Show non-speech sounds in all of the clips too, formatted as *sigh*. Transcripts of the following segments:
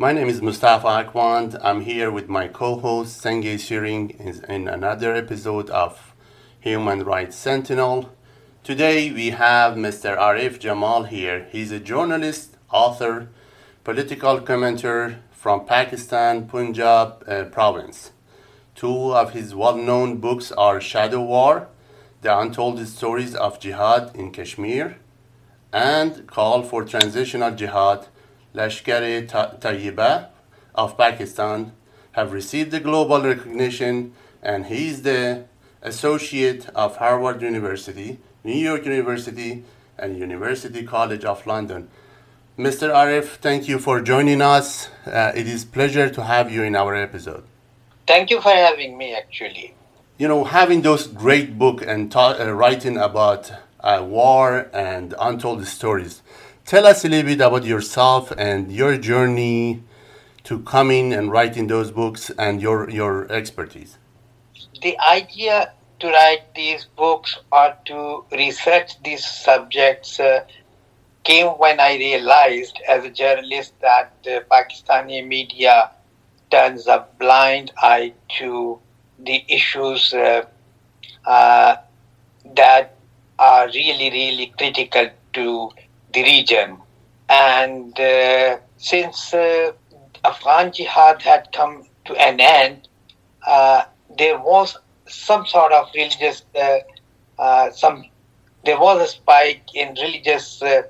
My name is Mustafa Akhawan. I'm here with my co-host Senge Sering in another episode of Human Rights Sentinel. Today we have Mr. Arif Jamal here. He's a journalist, author, political commentator from Pakistan, Punjab uh, province. Two of his well-known books are Shadow War, The Untold Stories of Jihad in Kashmir, and Call for Transnational Jihad – Lashkar Taiba of Pakistan have received the global recognition and he is the associate of Harvard University, New York University, and University College of London. Mr. Arif, thank you for joining us. Uh, it is pleasure to have you in our episode. Thank you for having me, actually. You know, having those great book and ta- uh, writing about uh, war and untold stories, Tell us a little bit about yourself and your journey to coming and writing those books and your, your expertise. The idea to write these books or to research these subjects uh, came when I realized as a journalist that the Pakistani media turns a blind eye to the issues uh, uh, that are really, really critical to the region. And uh, since uh, Afghan jihad had come to an end, uh, there was some sort of religious, uh, uh, some there was a spike in religious uh,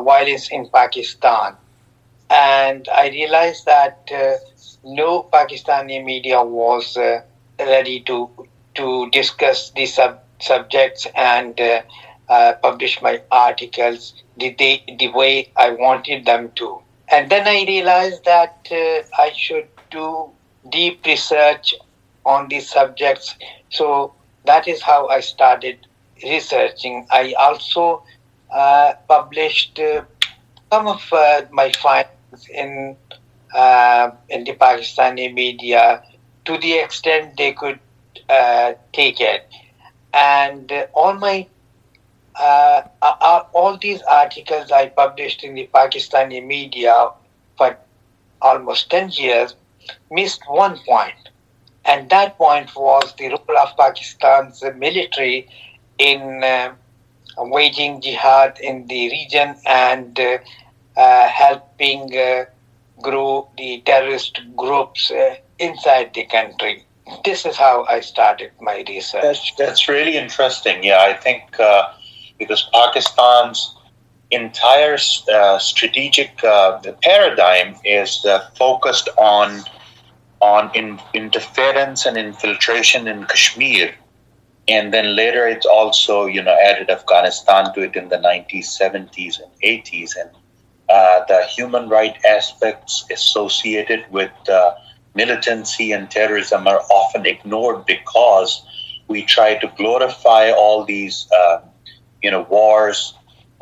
violence in Pakistan, and I realized that no Pakistani media was ready to to discuss these sub- subjects and uh, publish my articles the, the, the way I wanted them to. And then I realized that uh, I should do deep research on these subjects. So that is how I started researching. I also uh, published uh, some of uh, my findings in uh, in the Pakistani media to the extent they could take it. And all my uh, uh, all these articles I published in the Pakistani media for almost 10 years missed one point, and that point was the role of Pakistan's military in uh, waging jihad in the region and uh, uh helping uh, grow the terrorist groups uh, inside the country. This is how I started my research. That's, that's really interesting. Yeah, I think because Pakistan's entire uh, strategic uh, paradigm is uh, focused on on in, interference and infiltration in Kashmir, and then later it's also you know added Afghanistan to it in the 90s, 70s, and 80s, and uh, the human right aspects associated with uh, militancy and terrorism are often ignored because we try to glorify all these uh, you know wars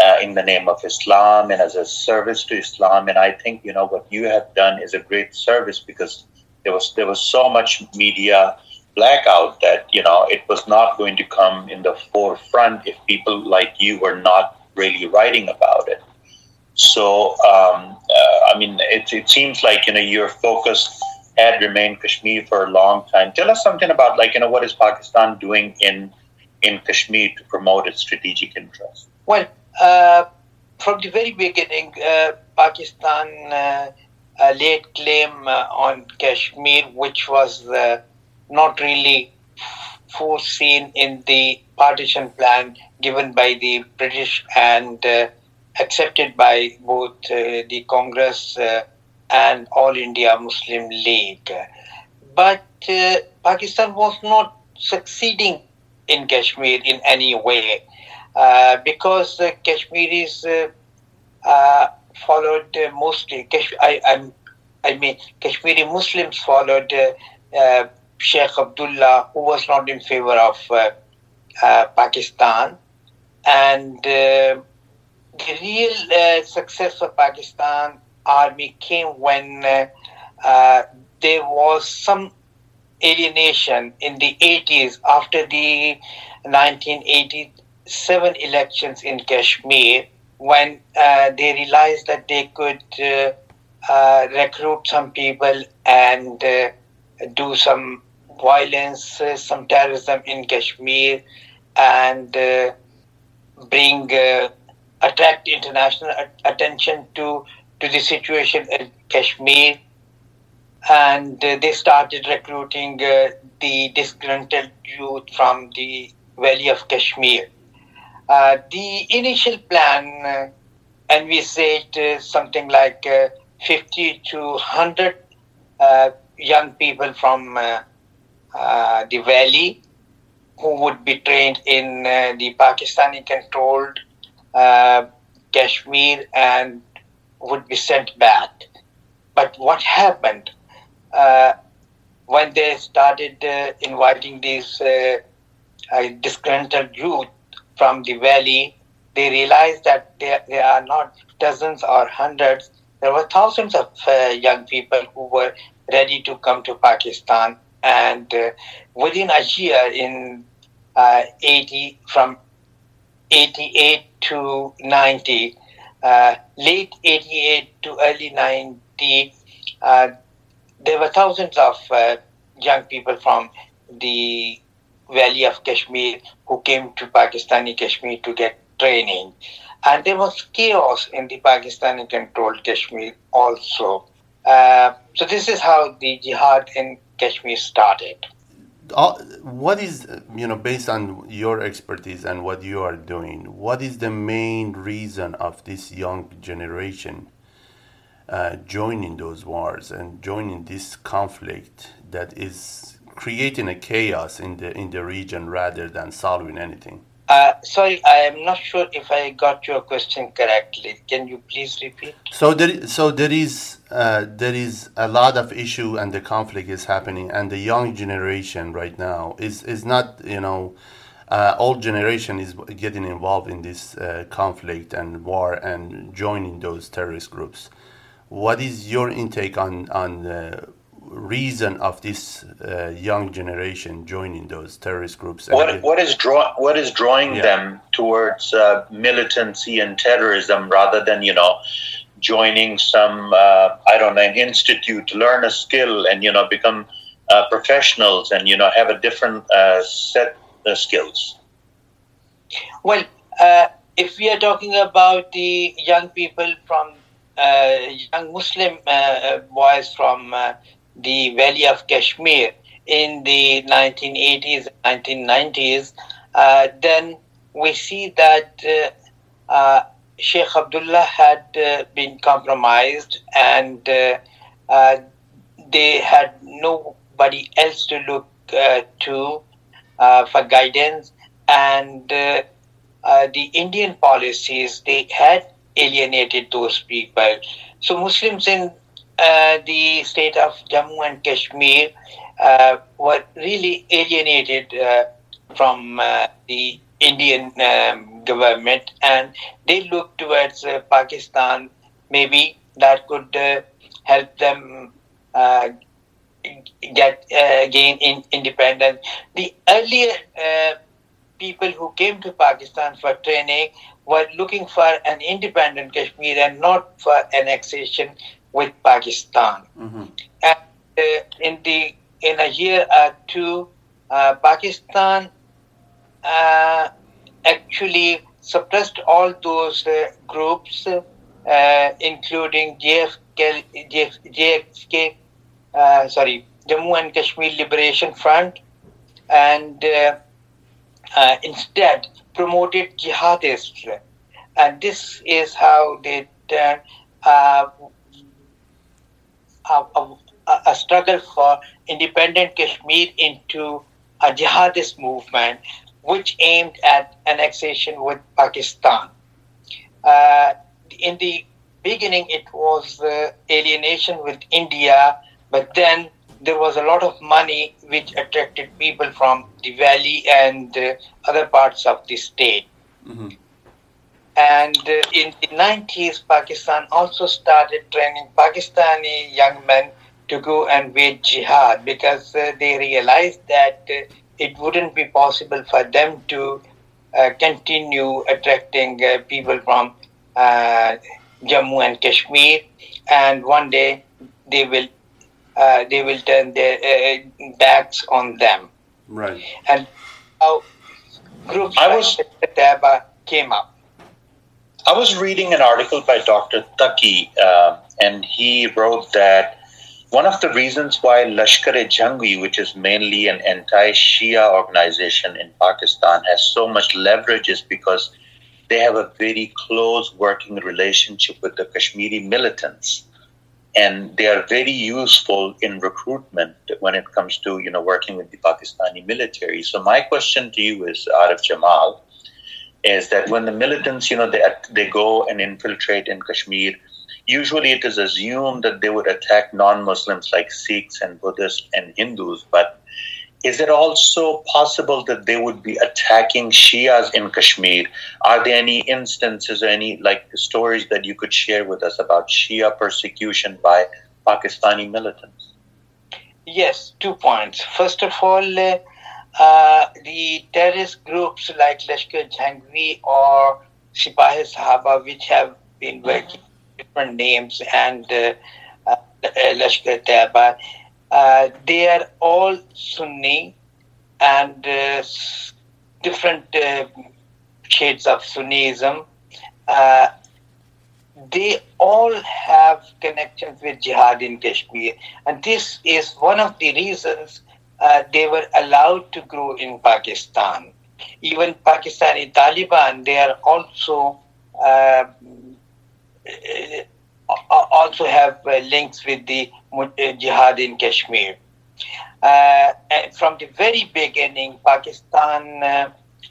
uh, in the name of Islam and as a service to Islam. And I think you know what you have done is a great service because there was there was so much media blackout that you know it was not going to come in the forefront if people like you were not really writing about it. So um, uh, I mean, it, it seems like you know your focus had remained Kashmir for a long time. Tell us something about like you know what is Pakistan doing in in Kashmir to promote its strategic interests? Well, uh, from the very beginning, uh, Pakistan uh, uh laid claim uh, on Kashmir, which was uh, not really foreseen in the partition plan given by the British and accepted by both the Congress and All India Muslim League. But Pakistan was not succeeding in Kashmir in any way. Uh, because uh, Kashmiris uh, uh followed uh, mostly I, I'm, I mean Kashmiri Muslims followed uh, Sheikh Abdullah who was not in favor of Pakistan. And the real success of Pakistan army came when there was some alienation in the 80s after the 1987 elections in Kashmir when uh, they realized that they could uh, uh, recruit some people and uh, do some violence, uh, some terrorism in Kashmir, and uh, bring attract international attention to to the situation in Kashmir. And they started recruiting the disgruntled youth from the Valley of Kashmir. the initial plan uh, something like uh, 50 to 100 uh, young people from the valley who would be trained in the Pakistani controlled Kashmir and would be sent back. But what happened uh, when they started uh, inviting these uh, disgruntled youth from the valley they realized that there, there are not dozens or hundreds. There were thousands of uh, young people who were ready to come to Pakistan. And uh, within a year, in uh, 80, from 88 to 90, uh, late 88 to early 90, uh, there were thousands of uh, young people from the Valley of Kashmir who came to Pakistani Kashmir to get training. And there was chaos in the Pakistani controlled Kashmir also. Uh, so, this is how the jihad in Kashmir started. Uh, what is, you know, based on your expertise and what you are doing, what is the main reason of this young generation uh, joining those wars and joining this conflict that is creating a chaos in the in the region rather than solving anything? Uh, sorry, I am not sure if I got your question correctly. Can you please repeat? So there, so there is uh, there is a lot of issue and the conflict is happening, and the young generation right now is is not you know. Uh, old generation is getting involved in this uh, conflict and war and joining those terrorist groups. What is your intake on on reason of this uh, young generation joining those terrorist groups? What, what is draw what is drawing yeah. them towards uh, militancy and terrorism rather than you know joining some uh, I don't know an institute, learn a skill, and you know become uh, professionals and you know have a different uh, set of skills. Well, uh, if we are talking about the young people from young Muslim boys from the Valley of Kashmir in the 1980s, 1990s, uh, then we see that uh, uh, Sheikh Abdullah had uh, been compromised and uh, uh, they had nobody else to look to for guidance. And the Indian policies, they had alienated those people. So Muslims in uh, the state of Jammu and Kashmir uh, were really alienated uh, from uh, the Indian um, government and they looked towards uh, Pakistan. Maybe that could help them get gain in independence. The earlier people who came to Pakistan for training were looking for an independent Kashmir and not for annexation with Pakistan. Mm-hmm. And uh, in the in a year or two, uh, Pakistan uh, actually suppressed all those uh, groups, uh, including JFK, JFK uh, sorry, Jammu and Kashmir Liberation Front, and instead promoted jihadists. And this is how they turned a, a, a struggle for independent Kashmir into a jihadist movement which aimed at annexation with Pakistan. Uh, in the beginning, it was uh, alienation with India, but then there was a lot of money which attracted people from the valley and uh, other parts of the state. Mm-hmm. And uh, in the 90s, Pakistan also started training Pakistani young men to go and wage jihad because uh, they realized that uh, it wouldn't be possible for them to uh, continue attracting uh, people from uh, Jammu and Kashmir, and one day they will uh, they will turn their uh, backs on them. Right. And how groups I was, like Taiba came up. I was reading an article by Dr. Taqi, uh, and he wrote that one of the reasons why Lashkar-e-Jhangvi, which is mainly an anti-Shia organization in Pakistan, has so much leverage is because they have a very close working relationship with the Kashmiri militants and they are very useful in recruitment when it comes to you know working with the Pakistani military. So my question to you is Arif Jamal is that when the militants you know they they go and infiltrate in Kashmir, usually it is assumed that they would attack non-Muslims like Sikhs and Buddhists and Hindus, but is it also possible that they would be attacking Shias in Kashmir? Are there any instances or any like stories that you could share with us about Shia persecution by Pakistani militants? Yes, two points. First of all, uh, uh, the terrorist groups like Lashkar Jhangvi or Sipah-e-Sahaba, which have been working different names, and uh, uh, Lashkar Taiba, uh, they are all Sunni and uh, different uh, shades of Sunnism. Uh, they all have connections with jihad in Kashmir, and this is one of the reasons uh, they were allowed to grow in Pakistan. Even Pakistani Taliban, they are also also have links with the jihad in Kashmir. Uh, from the very beginning, Pakistan uh,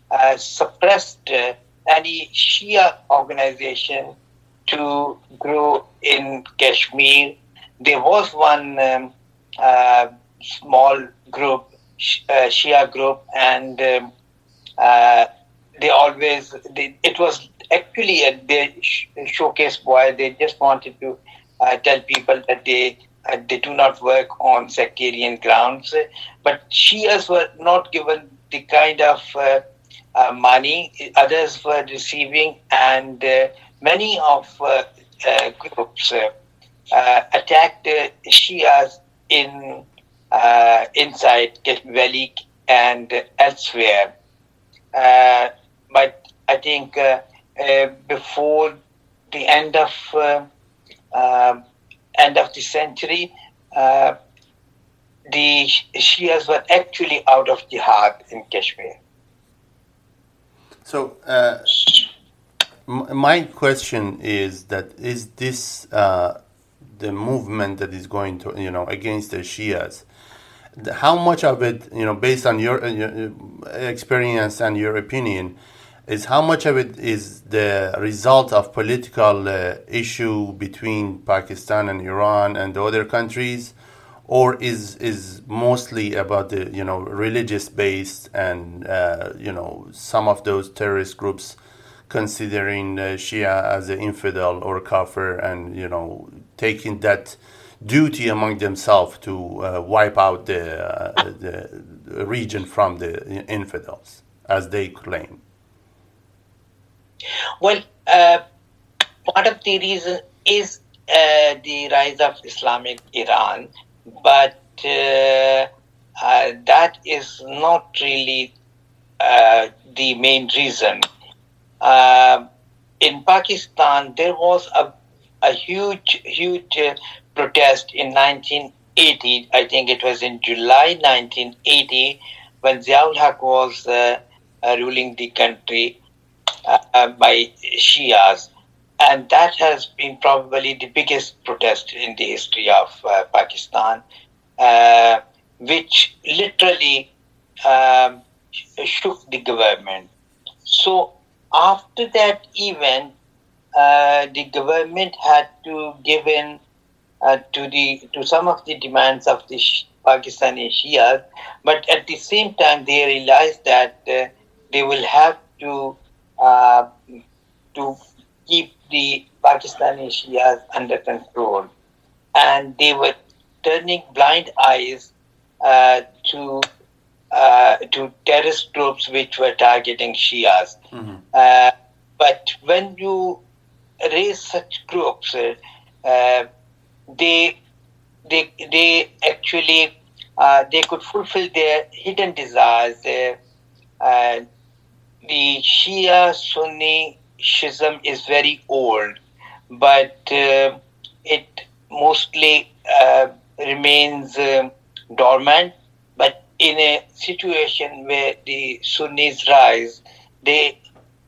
uh, suppressed uh, any Shia organization to grow in Kashmir. There was one um, uh, small group, uh, Shia group, and um, they always, they, it was actually they their showcase why they just wanted to tell people that they uh, they do not work on sectarian grounds. But Shias were not given the kind of uh, uh, money others were receiving, and uh, many of uh, uh, groups attacked Shias in inside Valley and elsewhere. but I think before the end of end of the century, uh, the Shias were actually out of jihad in Kashmir. So, uh, m- my question is that is this uh, the movement that is going to, you know, against the Shias? How much of it, you know, based on uh, your experience and your opinion, is how much of it is the result of political uh, issue between Pakistan and Iran and the other countries, or is is mostly about the you know religious based and uh, you know some of those terrorist groups considering uh, Shia as an infidel or kafir and you know taking that duty among themselves to uh, wipe out the, uh, the region from the infidels as they claim. Well, uh, part of the reason is uh, the rise of Islamic Iran, but uh, uh that is not really uh, the main reason. Uh, in Pakistan, there was a, a huge, huge protest in 1980. I think it was in July 1980 when Ziaul Haq was ruling the country uh, by Shias. And that has been probably the biggest protest in the history of uh, Pakistan, uh, which literally um, shook the government. So, after that event, uh, the government had to give in uh, to the to some of the demands of the Pakistani Shias, but at the same time they realized that uh, they will have to uh, to keep the Pakistani Shias under control. And they were turning blind eyes uh, to uh, to terrorist groups which were targeting Shias. Mm-hmm. Uh, but when you raise such groups, uh, they they they actually uh, they could fulfill their hidden desires. Uh, the Shia Sunni schism is very old, but uh, it mostly uh, remains um, dormant. But in a situation where the Sunnis rise, they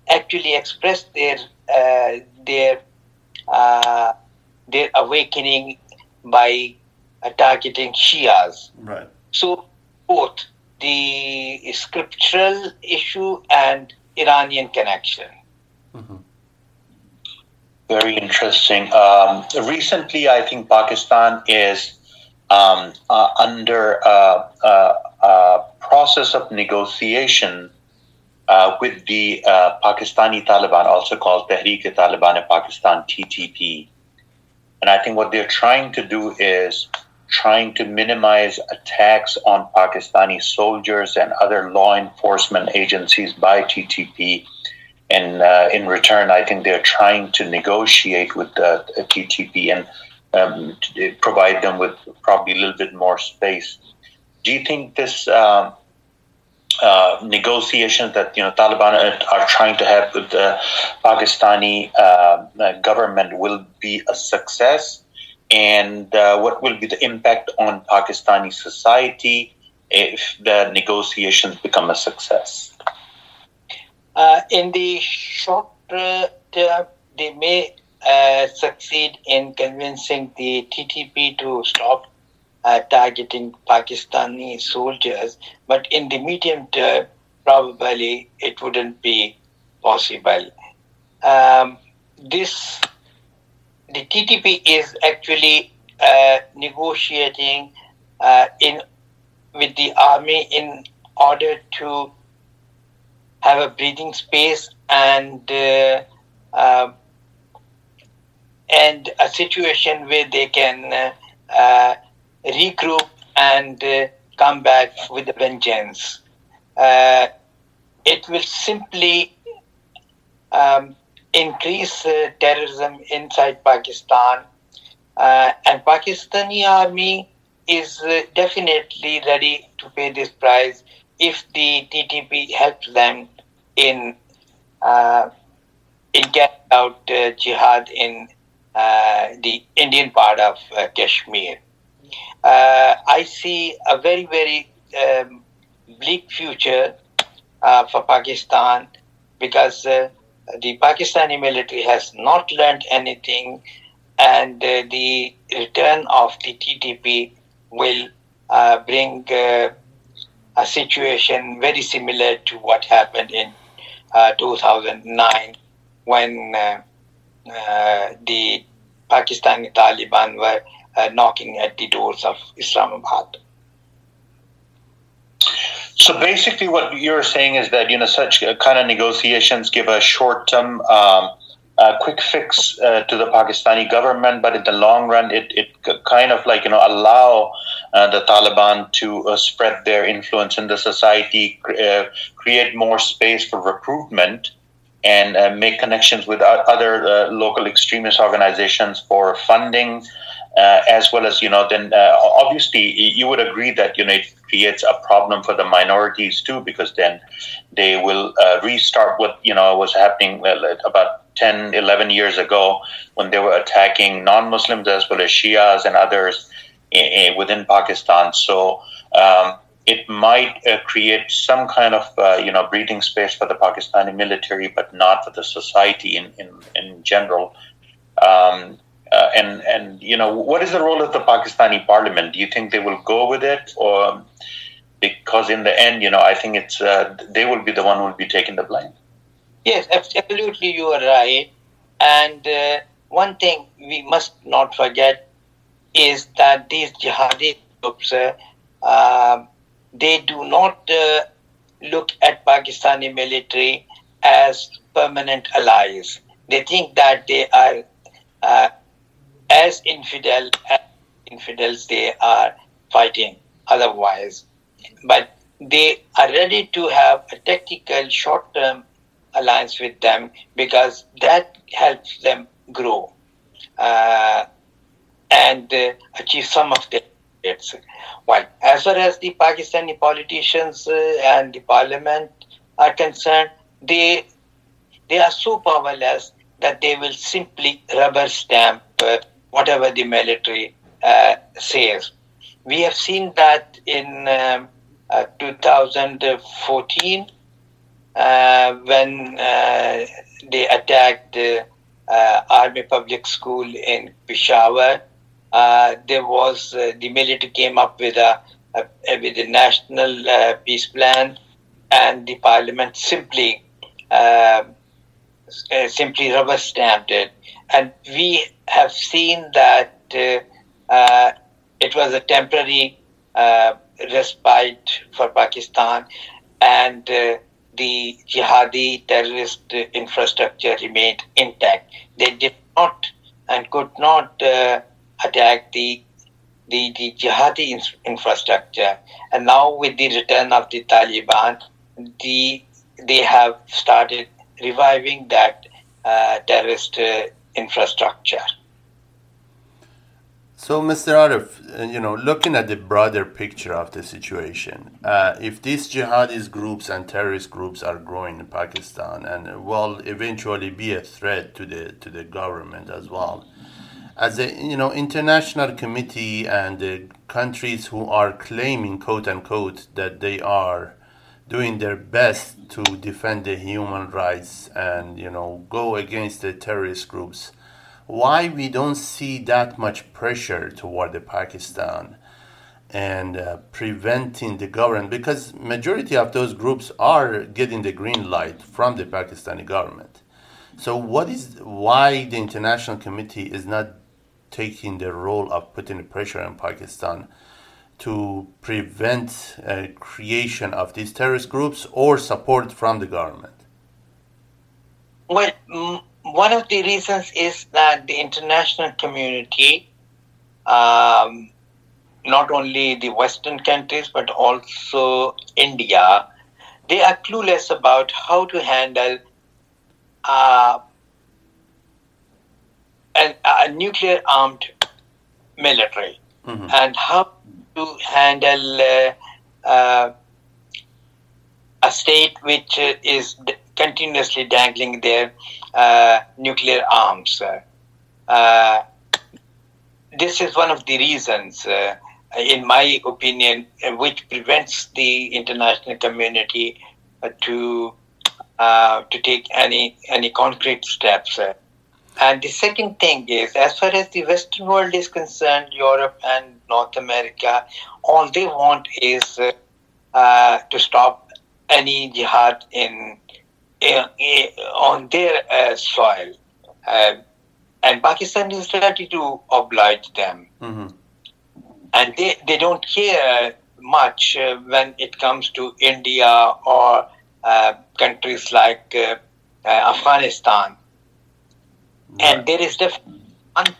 actually express their uh, their uh, their awakening by targeting Shias. Right. So both the scriptural issue and Iranian connection. Mm-hmm. Very interesting. Um, recently, I think Pakistan is um, uh, under a, a, a, process of negotiation uh, with the uh, Pakistani Taliban, also called Tehreek-e-Taliban Pakistan (TTP). And I think what they're trying to do is trying to minimize attacks on Pakistani soldiers and other law enforcement agencies by TTP. And uh, in return, I think they're trying to negotiate with the, TTP and um, provide them with probably a little bit more space. Do you think this uh, uh, negotiations that you know Taliban are trying to have with the Pakistani uh, government will be a success? And uh, what will be the impact on Pakistani society if the negotiations become a success? Uh, in the short term, they may uh, succeed in convincing the TTP to stop uh, targeting Pakistani soldiers, but in the medium term, probably it wouldn't be possible. Um, this the TTP is actually uh, negotiating uh, in with the army in order to have a breathing space and uh, um, and a situation where they can uh, uh, regroup and uh, come back with a vengeance. it will simply um, increase uh, terrorism inside Pakistan. Uh, and Pakistani army is uh, definitely ready to pay this price if the TTP helps them in uh, in getting out uh, jihad in uh, the Indian part of Kashmir. I see a very very um, bleak future for Pakistan because the Pakistani military has not learned anything, and uh, the return of the TTP will uh, bring uh, a situation very similar to what happened in uh, 2009 when the Pakistani Taliban were knocking at the doors of Islamabad. So basically, what you're saying is that you know such kind of negotiations give a short-term, um, uh, quick fix uh, to the Pakistani government, but in the long run, it, it kind of like you know allow uh, the Taliban to uh, spread their influence in the society, uh, create more space for recruitment, and uh, make connections with other local extremist organizations for funding uh, as well as you know then uh, obviously you would agree that you know it creates a problem for the minorities too because then they will uh, restart what you know was happening about 10 11 years ago when they were attacking non-muslims as well as shias and others within pakistan so um, it might uh, create some kind of uh, you know breathing space for the Pakistani military, but not for the society in in, in general. Um, uh, and and you know, what is the role of the Pakistani Parliament? Do you think they will go with it, or because in the end, you know, I think it's uh, they will be the one who will be taking the blame. Yes, absolutely, you are right. And uh, one thing we must not forget is that these jihadi groups, uh, um, they do not uh, look at Pakistani military as permanent allies. They think that they are uh, as infidel as infidels they are fighting otherwise. But they are ready to have a tactical short term alliance with them because that helps them grow uh, and uh, achieve some of their targets. While as far as the Pakistani politicians uh, and the parliament are concerned, they they are so powerless that they will simply rubber stamp uh, whatever the military uh, says. We have seen that in um, uh, 2014 uh, when uh, they attacked the uh, Army Public School in Peshawar. there was the military came up with a, a with a national peace plan, and the parliament simply simply rubber stamped it. And we have seen that uh, it was a temporary uh, respite for Pakistan, and uh, the jihadi terrorist infrastructure remained intact. They did not and could not uh, attack the, the, the jihadi in- infrastructure. And now, with the return of the Taliban, the, they have started reviving that uh, terrorist uh, infrastructure. So, Mr. Arif, uh, you know, looking at the broader picture of the situation, uh, if these jihadist groups and terrorist groups are growing in Pakistan and will eventually be a threat to the to the government as well, as a you know international committee and the countries who are claiming quote unquote that they are doing their best to defend the human rights and you know go against the terrorist groups why we don't see that much pressure toward the Pakistan and uh, preventing the government because majority of those groups are getting the green light from the Pakistani government. So what is why the international committee is not taking the role of putting pressure on Pakistan to prevent uh, creation of these terrorist groups or support from the government? Well, one of the reasons is that the international community, um, not only the Western countries but also India, they are clueless about how to handle uh, an, a nuclear armed military mm-hmm. and how to handle uh, uh, a state which is continuously dangling their uh, nuclear arms. Uh, this is one of the reasons, uh, in my opinion, which prevents the international community to to take any any concrete steps. And the second thing is, as far as the Western world is concerned, Europe and North America, all they want is uh, to stop any jihad in on their uh, soil. Uh, and Pakistan is ready to oblige them. Mm-hmm. And they, they don't care much uh, when it comes to India or uh, countries like uh, uh, Afghanistan. Right. And there is definitely one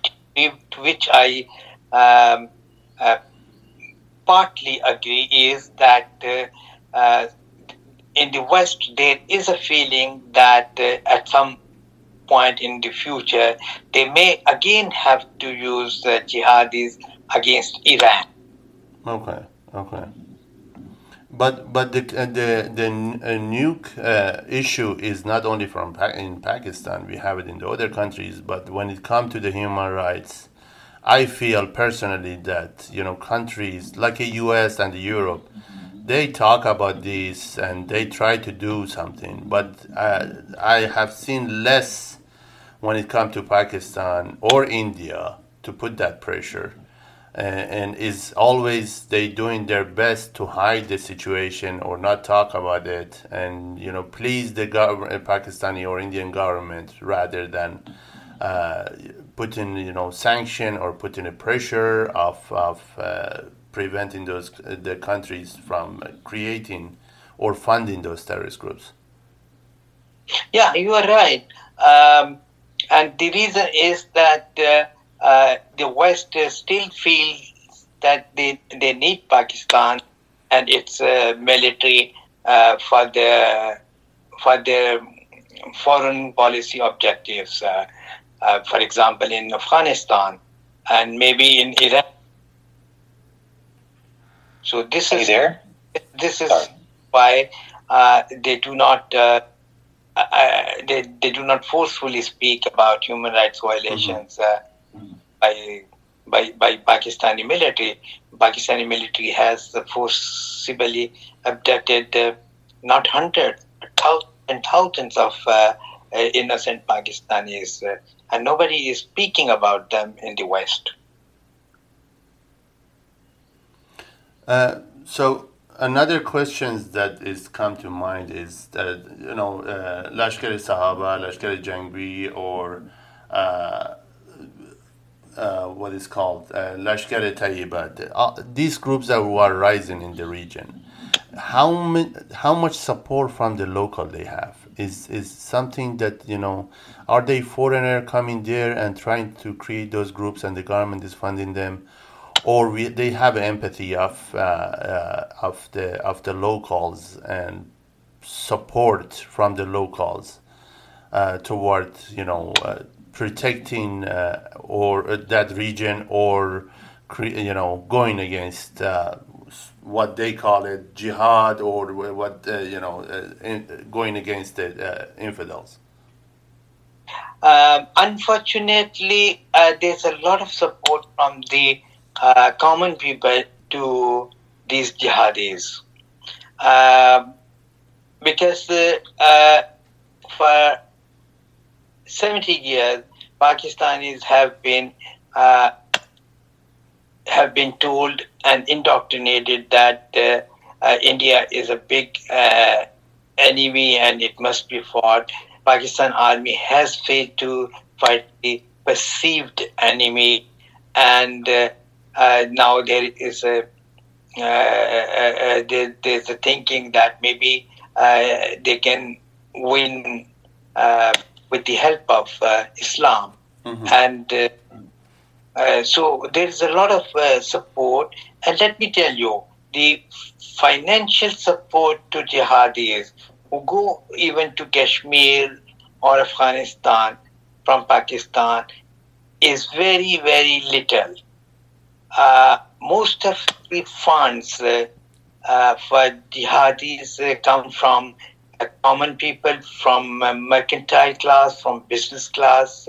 to which I um, partly agree is that in the West, there is a feeling that uh, at some point in the future, they may again have to use uh, jihadis against Iran. Okay, okay. But but the uh, the the uh, nuke uh, issue is not only from pa- in Pakistan. We have it in the other countries. But when it comes to the human rights, I feel personally that you know countries like the U.S. and Europe. They talk about this and they try to do something, but uh, I have seen less when it comes to Pakistan or India to put that pressure. Uh, and is always they doing their best to hide the situation or not talk about it and you know please the government pakistani or indian government rather than uh, putting you know sanction or putting a pressure of of uh, preventing those the countries from creating or funding those terrorist groups. Yeah, you are right. Um, and the reason is that uh, uh, the West uh, still feels that they, they need Pakistan and its uh, military uh, for their for their foreign policy objectives. Uh, uh, for example, in Afghanistan and maybe in Iraq. So this is there? this is Sorry. why uh, they do not uh, uh, they, they do not forcefully speak about human rights violations uh, by, by by Pakistani military. Pakistani military has forcibly abducted uh, not hundreds, thousands and thousands of uh, uh, innocent Pakistanis, uh, and nobody is speaking about them in the West. Uh, so another question that is come to mind is that you know uh, Lashkar Sahaba, Lashkar Jhangvi, or uh, uh, what is called uh, Lashkar Tayyiba. the- uh, These groups that were rising in the region. How mi- how much support from the local they have is is something that you know are they foreigner coming there and trying to create those groups and the government is funding them? Or we, they have empathy of uh, uh, of the of the locals and support from the locals uh, toward you know uh, protecting uh, or uh, that region or you know going against what they call it jihad or what uh, you know uh, in, going against the uh, infidels. Um, unfortunately, uh, there's a lot of support from the uh, common people to these jihadis. Um because for 70 years, Pakistanis have been have been told and indoctrinated that uh, uh, India is a big uh, enemy and it must be fought. Pakistan army has failed to fight the perceived enemy, and uh, uh, now there is a uh, there, there's a thinking that maybe uh, they can win uh, with the help of uh, Islam, and uh, so there is a lot of uh, support. And let me tell you, the financial support to jihadis who go even to Kashmir or Afghanistan from Pakistan is very, very little. Uh, most of the funds uh, uh, for jihadis come from common people, from mercantile class, from business class,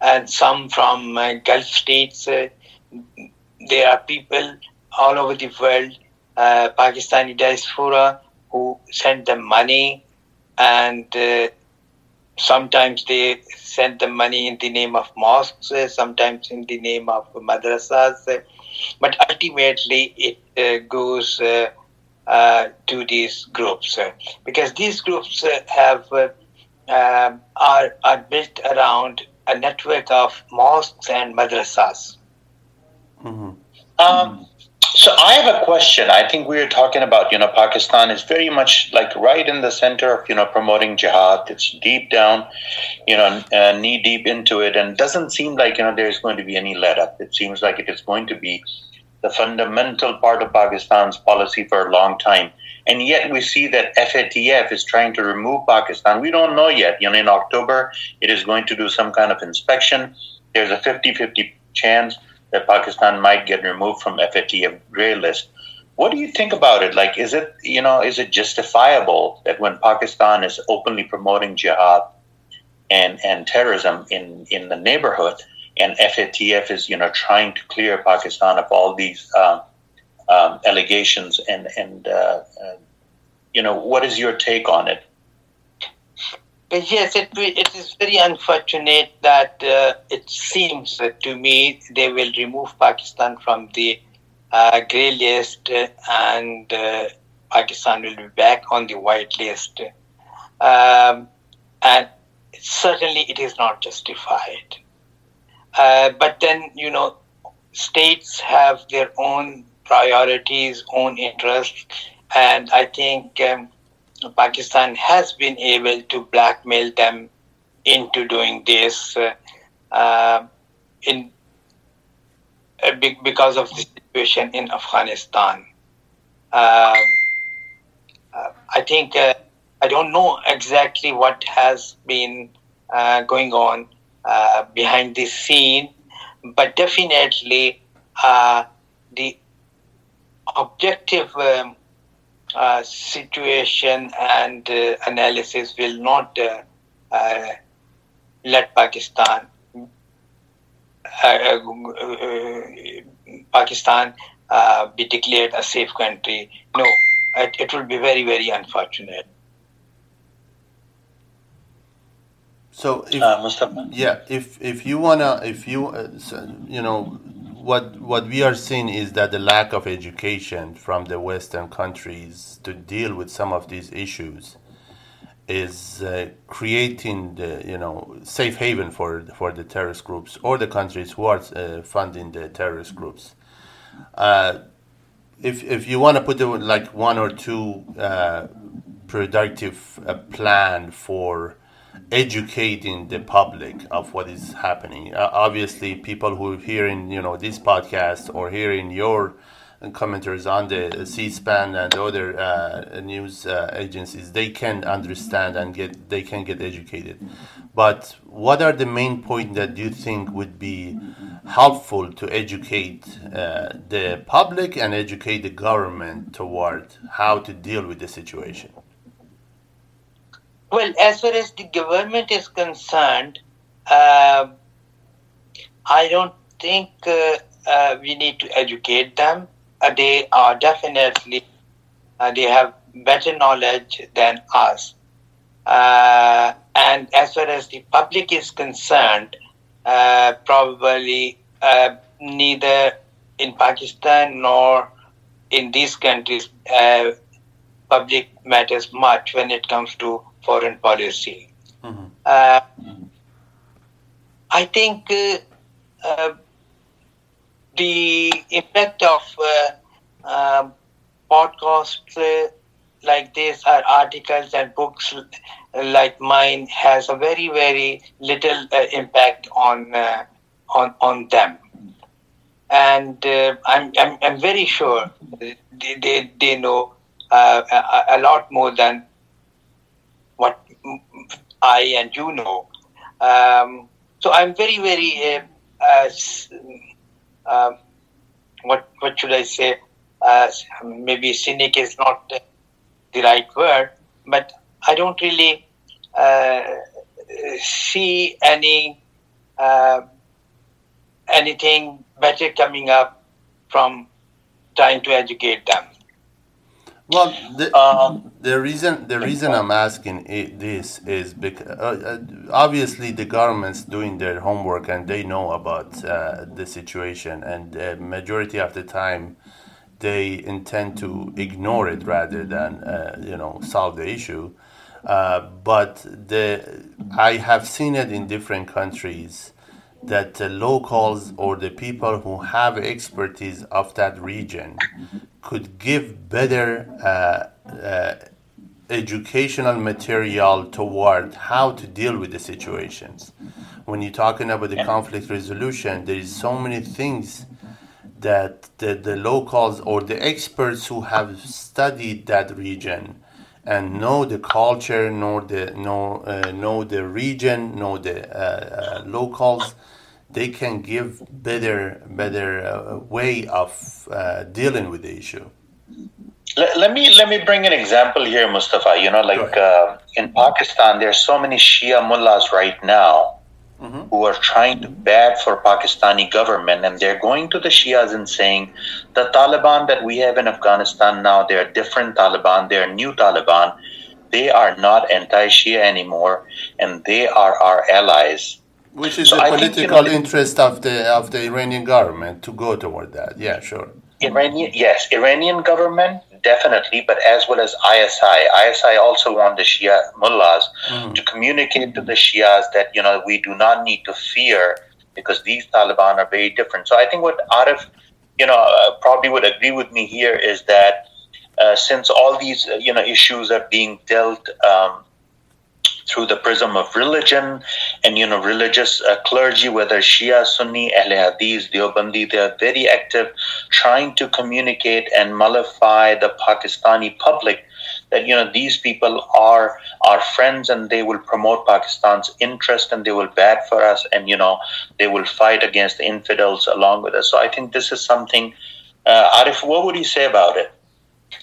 and some from uh, Gulf states. Uh, there are people all over the world, uh, Pakistani diaspora, who send them money, and sometimes they send them money in the name of mosques, sometimes in the name of madrasas, but ultimately it goes uh, to these groups because these groups uh, have um, are are built around a network of mosques and madrasas. Um, so I have a question. I think we were talking about, you know, Pakistan is very much like right in the center of, you know, promoting jihad. It's deep down, you know, uh, knee deep into it, and doesn't seem like, you know, there's going to be any let up. It seems like it is going to be the fundamental part of Pakistan's policy for a long time. And yet we see that FATF is trying to remove Pakistan. We don't know yet. You know, in October, it is going to do some kind of inspection. There's a 50 50 chance that Pakistan might get removed from FATF gray list. What do you think about it? Like, is it you know is it justifiable that when Pakistan is openly promoting jihad and and terrorism in in the neighborhood, and FATF is you know trying to clear Pakistan of all these uh, um, allegations and and uh, uh, you know what is your take on it? Yes, it, it is very unfortunate that uh, it seems to me they will remove Pakistan from the uh, grey list and uh, Pakistan will be back on the white list. Um, and certainly it is not justified. Uh, but then, you know, states have their own priorities, own interests, and I think. Um, Pakistan has been able to blackmail them into doing this uh, uh, in uh, because of the situation in Afghanistan. Um, I think uh, I don't know exactly what has been uh, going on uh, behind the scene, but definitely uh, the objective um, uh, situation and uh, analysis will not uh, let Pakistan Pakistan be declared a safe country. No, it, it will be very very unfortunate. So, if, uh, yeah, if if you wanna, if you, uh, you know, what what we are seeing is that the lack of education from the Western countries to deal with some of these issues is uh, creating the you know safe haven for for the terrorist groups or the countries who are uh, funding the terrorist groups. Uh, if if you want to put the, like one or two uh, productive plan for educating the public of what is happening. Uh, obviously, people who are hearing you know this podcast or hearing your commenters on the C-SPAN and other uh, news uh, agencies, they can understand and get they can get educated. But what are the main points that you think would be helpful to educate uh, the public and educate the government toward how to deal with the situation? Well, as far as the government is concerned, uh, I don't think uh, uh, we need to educate them. Uh, they are definitely uh, they have better knowledge than us. Uh, and as far as the public is concerned, probably neither in Pakistan nor in these countries public matters much when it comes to foreign policy. Mm-hmm. Uh, I think uh, uh, the impact of uh, um, podcasts uh, like this or articles and books like mine has a very very little uh, impact on on on them and I'm, I'm, I'm very sure they, they, they know a, a lot more than what I and you know. Um, so I'm very, very, uh, uh, what what should I say? Uh, maybe cynic is not the right word, but I don't really uh, see any uh, anything better coming up from trying to educate them. Well, the, um, the reason the reason I'm asking it, this is because uh, uh, obviously the government's doing their homework and they know about uh, the situation, and the majority of the time they intend to ignore it rather than uh, you know solve the issue. Uh, but the I have seen it in different countries that the locals or the people who have expertise of that region could give better uh, uh, educational material toward how to deal with the situations. When you're talking about the conflict resolution, there is so many things that the, the locals or the experts who have studied that region and know the culture, know the know uh, know the region, know the uh, uh, locals they can give better better uh, way of uh, dealing with the issue. Let, let, me let me bring an example here, Musaffa. You know, like uh, in Pakistan, there are so many Shia mullahs right now mm-hmm. who are trying to bad for Pakistani government, and they're going to the Shias and saying, the Taliban that we have in Afghanistan now, they are different Taliban, they are new Taliban. They are not anti-Shia anymore, and they are our allies which is so a political think, interest of the of the Iranian government to go toward that. Yeah, sure. Iranian, yes, Iranian government definitely, but as well as ISI. ISI also want the Shia mullahs mm. to communicate to the Shias that you know we do not need to fear because these Taliban are very different. So I think what Arif, you know, uh, probably would agree with me here is that uh, since all these uh, you know issues are being dealt um, through the prism of religion and you know religious uh, clergy whether shia sunni ahl hadith deobandi they are very active trying to communicate and mollify the pakistani public that you know these people are our friends and they will promote Pakistan's interest and they will bat for us and you know they will fight against the infidels along with us. So I think this is something. Uh, Arif, what would you say about it?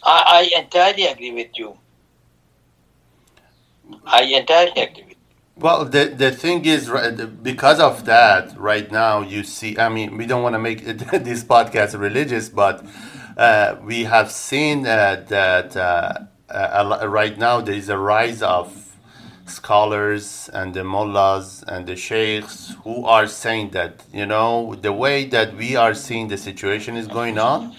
I, I entirely agree with you. I entirely. Well, the the thing is, because of that, right now you see. I mean, we don't want to make *laughs* this podcast religious, but uh, we have seen uh, that uh, uh right now there is a rise of scholars and the mullahs and the sheikhs who are saying that you know the way that we are seeing the situation is going on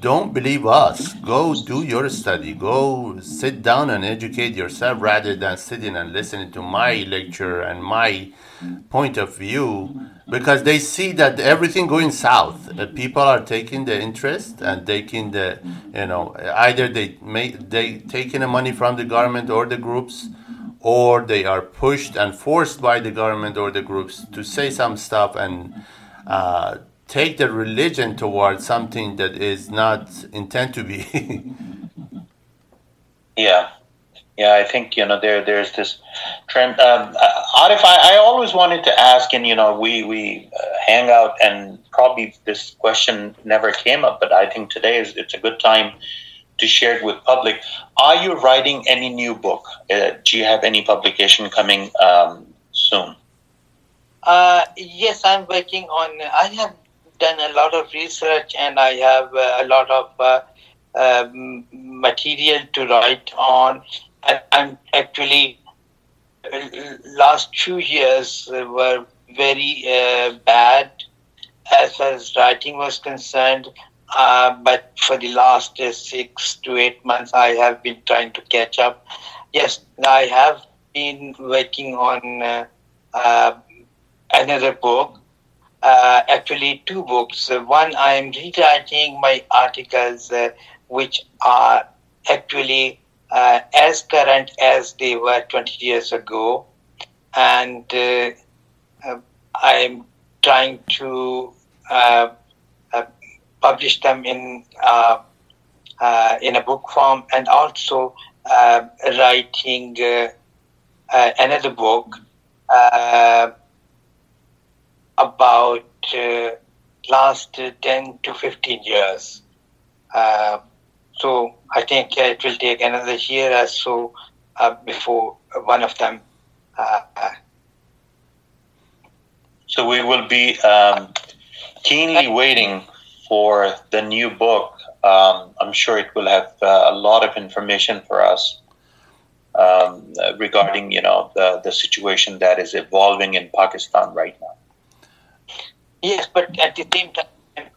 don't believe us. Go do your study. Go sit down and educate yourself rather than sitting and listening to my lecture and my point of view because they see that everything going south. Uh, people are taking the interest and taking the, you know, either they make they taking the money from the government or the groups, or they are pushed and forced by the government or the groups to say some stuff and uh, take the religion towards something that is not intended to be. *laughs* yeah, yeah. I think you know there there's this trend. Um, uh, Arif, I, I always wanted to ask, and you know, we we uh, hang out, and probably this question never came up, but I think today is it's a good time to share it with public. Are you writing any new book? Uh, do you have any publication coming um, soon? Uh, yes, I'm working on. I have done a lot of research and I have uh, a lot of uh, um, material to write on. And I'm actually uh, last two years were very uh, bad as far as writing was concerned. Uh, but for the last uh, six to eight months, I have been trying to catch up. Yes, I have been working on another book uh, actually two books. Uh, one, I am rewriting my articles, uh, which are actually uh, as current as they were 20 years ago, and uh, uh, I'm trying to publish them in in a book form, and also writing another book about uh, last 10 to 15 years. Uh, so I think it will take another year or so uh, before one of them. Uh, uh, so we will be um, keenly waiting for the new book. Um, I'm sure it will have a lot of information for us um, regarding, you know, the, the situation that is evolving in Pakistan right now. Yes, but at the same time,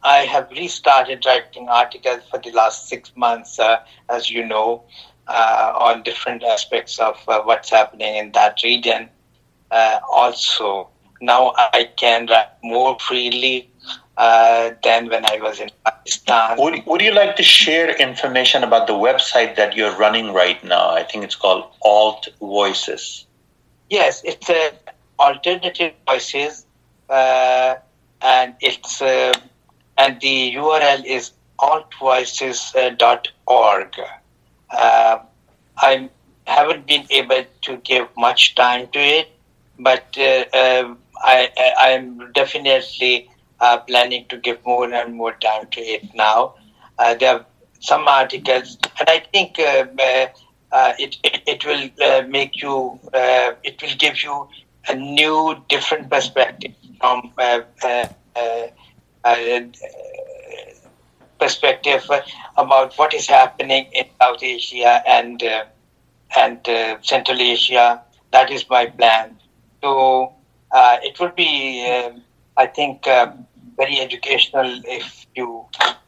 I have restarted writing articles for the last six months, uh, as you know, uh, on different aspects of uh, what's happening in that region. Uh, also, now I can write more freely uh, than when I was in Pakistan. Would, would you like to share information about the website that you're running right now? I think it's called Alt Voices. Yes, it's uh, Alternative Voices. Uh, and it's uh, and the URL is altvoices.org. Uh, I haven't been able to give much time to it, but uh, uh I, am definitely uh, planning to give more and more time to it now. Uh, there are some articles, and I think it, it, it will make you, it will give you a new, different perspective from uh, uh, uh, perspective about what is happening in South Asia and and Central Asia. That is my plan. So it would be, I think, very educational if you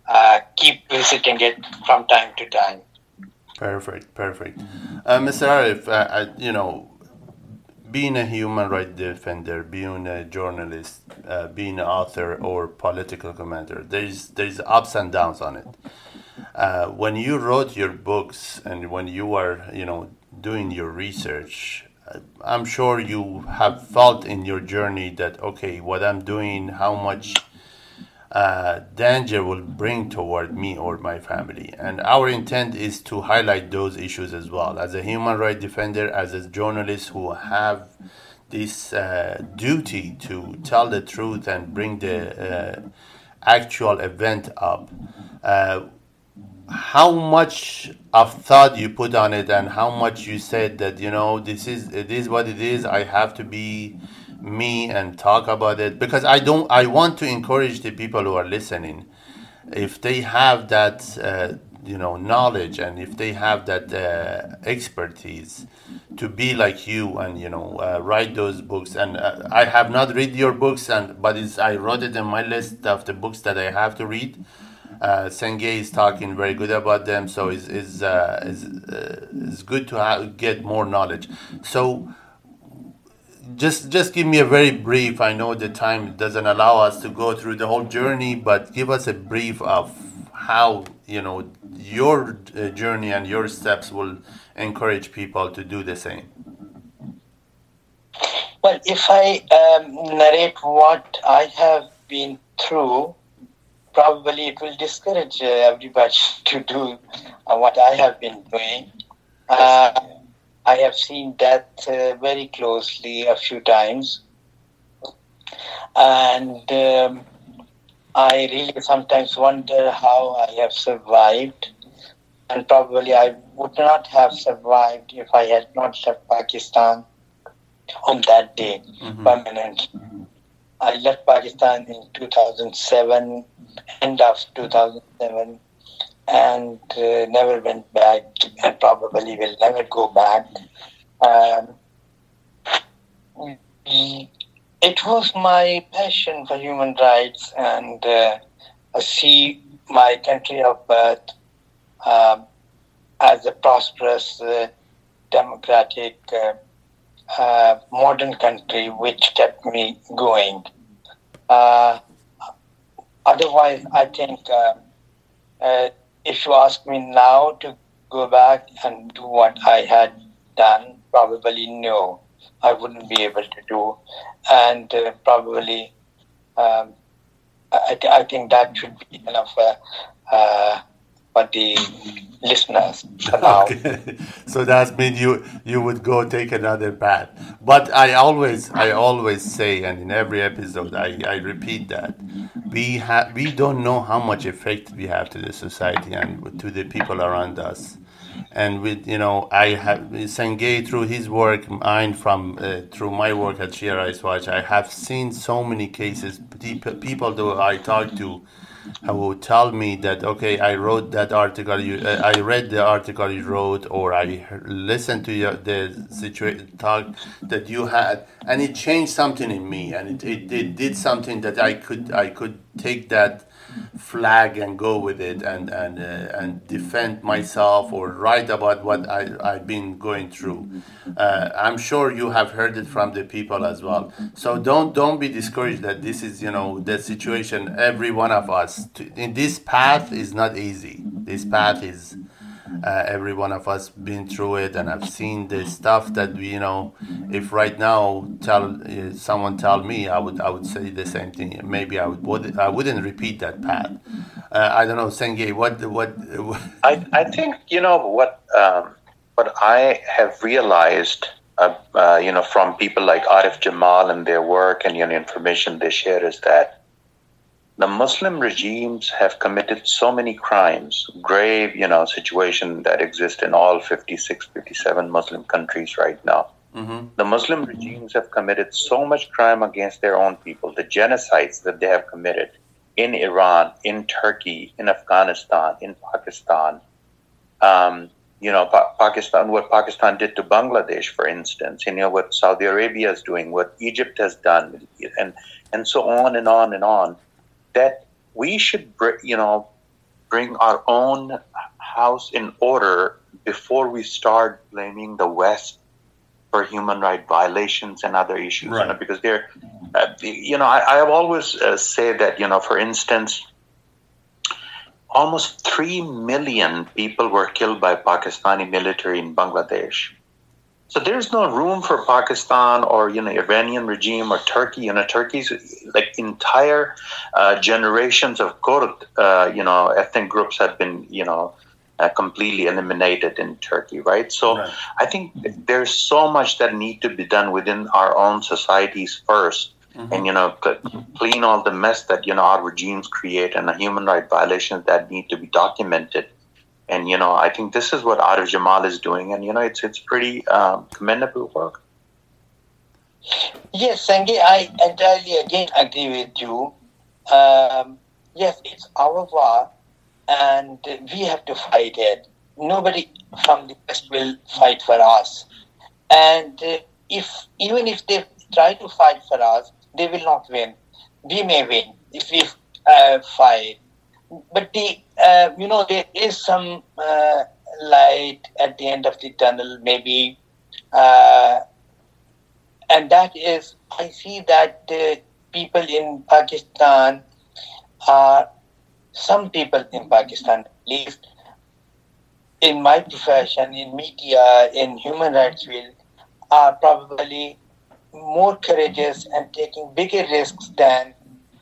uh, keep visiting it from time to time. Perfect, perfect. Uh, Mr. Arif, uh, you know, being a human rights defender, being a journalist, uh, being an author or political commentator, there's there's ups and downs on it. Uh, when you wrote your books and when you are you know doing your research, I'm sure you have felt in your journey that okay, what I'm doing, how much uh, danger will bring toward me or my family. And our intent is to highlight those issues as well. As a human rights defender, as a journalist who have this uh, duty to tell the truth and bring the uh, actual event up. Uh, how much of thought you put on it and how much you said that you know this is it is what it is i have to be me and talk about it because I don't. I want to encourage the people who are listening, if they have that uh, you know knowledge and if they have that uh, expertise, to be like you and you know uh, write those books. And uh, I have not read your books, and but it's, I wrote it in my list of the books that I have to read. Uh, Senge is talking very good about them, so it's, it's, uh, it's, uh, it's good to have, get more knowledge. So just just give me a very brief i know the time doesn't allow us to go through the whole journey but give us a brief of how you know your uh, journey and your steps will encourage people to do the same. Well if i um, narrate what i have been through probably it will discourage uh, everybody *laughs* to do uh, what i have been doing. Uh, I have seen death uh, very closely a few times. And um, I really sometimes wonder how I have survived. And probably I would not have survived if I had not left Pakistan on that day mm-hmm. permanently. I left Pakistan in 2007, end of 2007 and uh, never went back and probably will never go back. Um, it was my passion for human rights and uh, I see my country of birth uh, as a prosperous, uh, democratic, uh, uh, modern country which kept me going. otherwise, I think if you ask me now to go back and do what I had done, probably no, I wouldn't be able to do. And uh, probably, um, I, I, think that should be enough uh, uh, for the listeners Okay. *laughs* so that means you you would go take another path. But I always I always say, and in every episode I, I repeat that we have we don't know how much effect we have to the society and to the people around us and with you know I have Senge through his work, mine from uh, through my work at Rights Watch. I have seen so many cases. People that I talk to who tell me that okay, I wrote that article. You, uh, I read the article you wrote, or I listened to your, the situation talk that you had, and it changed something in me, and it, it, it did something that I could I could take that flag and go with it and and uh, and defend myself or write about what I I've been going through. Uh, I'm sure you have heard it from the people as well. So don't don't be discouraged that this is you know the situation. Every one of us to, in this path is not easy. This path is uh, every one of us been through it, and I've seen the stuff that we, you know. If right now tell uh, someone tell me, I would I would say the same thing. Maybe I would, would I wouldn't repeat that path. Uh, I don't know, Senge. What what? I I think you know what um, what I have realized. Uh, uh, you know, from people like Arif Jamal and their work and you know, information they share is that the Muslim regimes have committed so many crimes, grave, you know, situation that exist in all 56, 57 Muslim countries right now. Mm-hmm. The Muslim regimes have committed so much crime against their own people, the genocides that they have committed in Iran, in Turkey, in Afghanistan, in Pakistan. Um, you know, pa- Pakistan, what Pakistan did to Bangladesh, for instance, you know, what Saudi Arabia is doing, what Egypt has done, and, and so on and on and on that we should, you know, bring our own house in order before we start blaming the West for human right violations and other issues. Right. You know, because they're, uh, you know, I, I have always uh, say that, you know, for instance, almost 3 million people were killed by Pakistani military in Bangladesh. So there's no room for Pakistan or you know Iranian regime or Turkey. You know Turkey's like entire uh, generations of Kurd, uh, you know, ethnic groups have been you know uh, completely eliminated in Turkey, right? So right. I think there's so much that need to be done within our own societies 1st mm-hmm. and you know clean all the mess that you know our regimes create and the human rights violations that need to be documented and you know, I think this is what Arif Jamal is doing, and you know, it's it's pretty um, commendable work. Yes, Senge, I entirely again agree with you. Um, yes, it's our war, and we have to fight it. Nobody from the West will fight for us, and uh, if even if they try to fight for us, they will not win. We may win if we uh, fight but the uh, you know there is some uh, light at the end of the tunnel maybe uh, and that is i see that people in pakistan are some people in pakistan at least in my profession in media in human rights field are probably more courageous and taking bigger risks than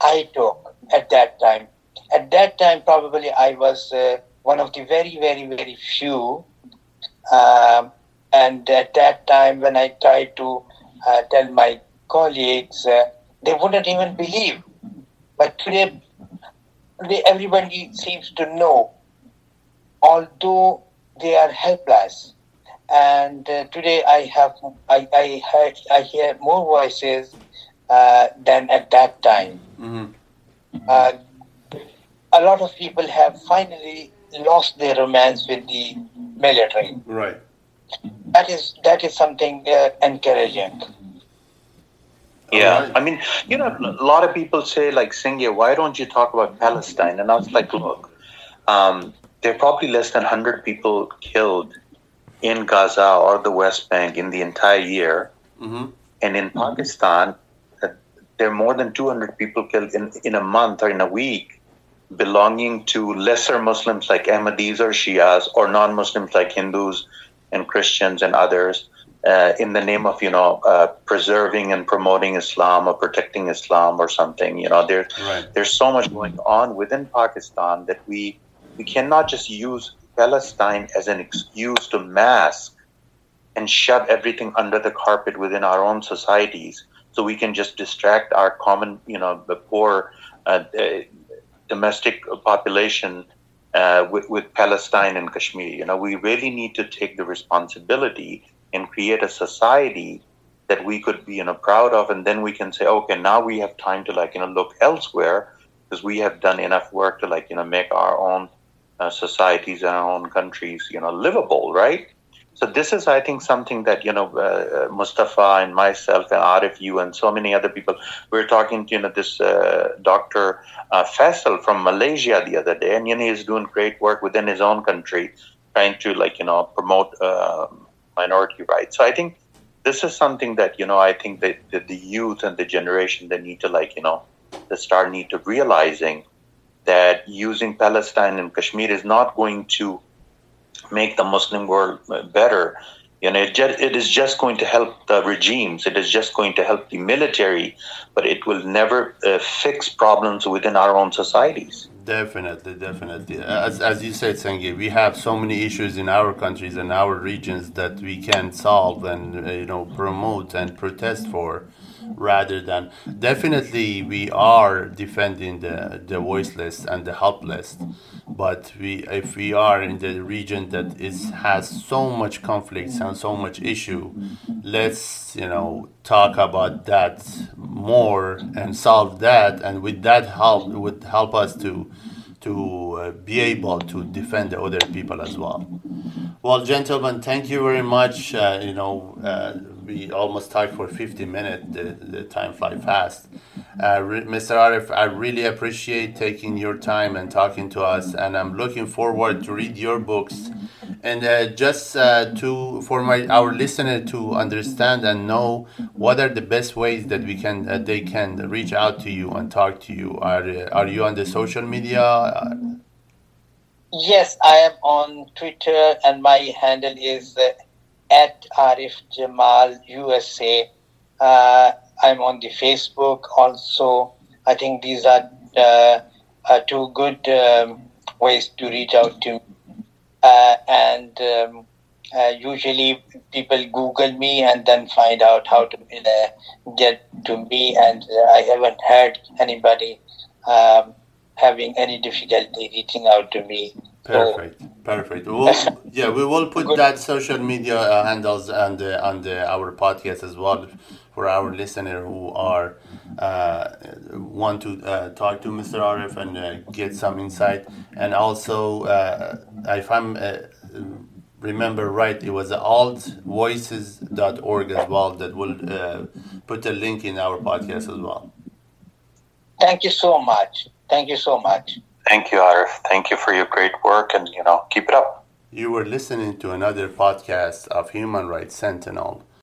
i took at that time at that time, probably I was uh, one of the very, very, very few. Um, and at that time, when I tried to uh, tell my colleagues, uh, they wouldn't even believe. But today, they, everybody seems to know, although they are helpless. And uh, today, I have I I, heard, I hear more voices uh, than at that time. Mm-hmm. A lot of people have finally lost their romance with the military. Right. That is that is something uh, encouraging. Yeah, right. I mean, you know, a lot of people say like, Senge, why don't you talk about Palestine? And I was like, look, um, there are probably less than hundred people killed in Gaza or the West Bank in the entire year, mm-hmm. and in Pakistan, uh, there are more than two hundred people killed in in a month or in a week belonging to lesser Muslims like Ahmadis or Shias or non-Muslims like Hindus and Christians and others uh, in the name of you know uh, preserving and promoting Islam or protecting Islam or something. You know, there's right. there's so much going on within Pakistan that we we cannot just use Palestine as an excuse to mask and shove everything under the carpet within our own societies so we can just distract our common you know the poor uh, domestic population uh, with, with Palestine and Kashmir. You know, we really need to take the responsibility and create a society that we could be, you know, proud of, and then we can say, okay, now we have time to like, you know, look elsewhere because we have done enough work to like, you know, make our own uh, societies and our own countries, you know, livable, right? So this is, I think, something that you know, uh, Musaffa and myself and Arif, you and so many other people. We were talking to you know this uh, Doctor uh, Faisal from Malaysia the other day, and you know he's doing great work within his own country, trying to like you know promote uh, minority rights. So I think this is something that you know I think that, that the youth and the generation they need to like you know they start need to realizing that using Palestine and Kashmir is not going to make the Muslim world better. You know, it, just, it is just going to help the regimes. It is just going to help the military, but it will never uh, fix problems within our own societies. Definitely, definitely. As, as you said, Senge, we have so many issues in our countries and our regions that we can solve and uh, you know promote and protest for rather than definitely we are defending the, the voiceless and the helpless but we if we are in the region that is has so much conflicts and so much issue let's you know talk about that more and solve that and with that help it would help us to to uh, be able to defend the other people as well. Well gentlemen thank you very much uh, you know uh, we almost talked for 50 minutes. The, the time fly fast. Uh, Mr. Arif, I really appreciate taking your time and talking to us, and I'm looking forward to read your books. And uh, just uh, to for my our listener to understand and know what are the best ways that we can uh, they can reach out to you and talk to you. Are are you on the social media? Yes, I am on Twitter, and my handle is uh, at Arif Jamal USA. Uh, I'm on the Facebook also. I think these are uh, two good um, ways to reach out to. Uh, and um, uh, usually people Google me and then find out how to uh, get to me, and I haven't heard anybody um, having any difficulty reaching out to me. Perfect, perfect. We'll, *laughs* yeah, we will put that social media uh, handles on the on the our podcast as well for our listener who are uh, want to uh, talk to Mr. Arif and uh, get some insight. And also, uh, if I'm uh, remember right, it was altvoices.org as well that will uh, put a link in our podcast as well. Thank you so much. Thank you so much. Thank you, Arif. Thank you for your great work and, you know, keep it up. You were listening to another podcast of Human Rights Sentinel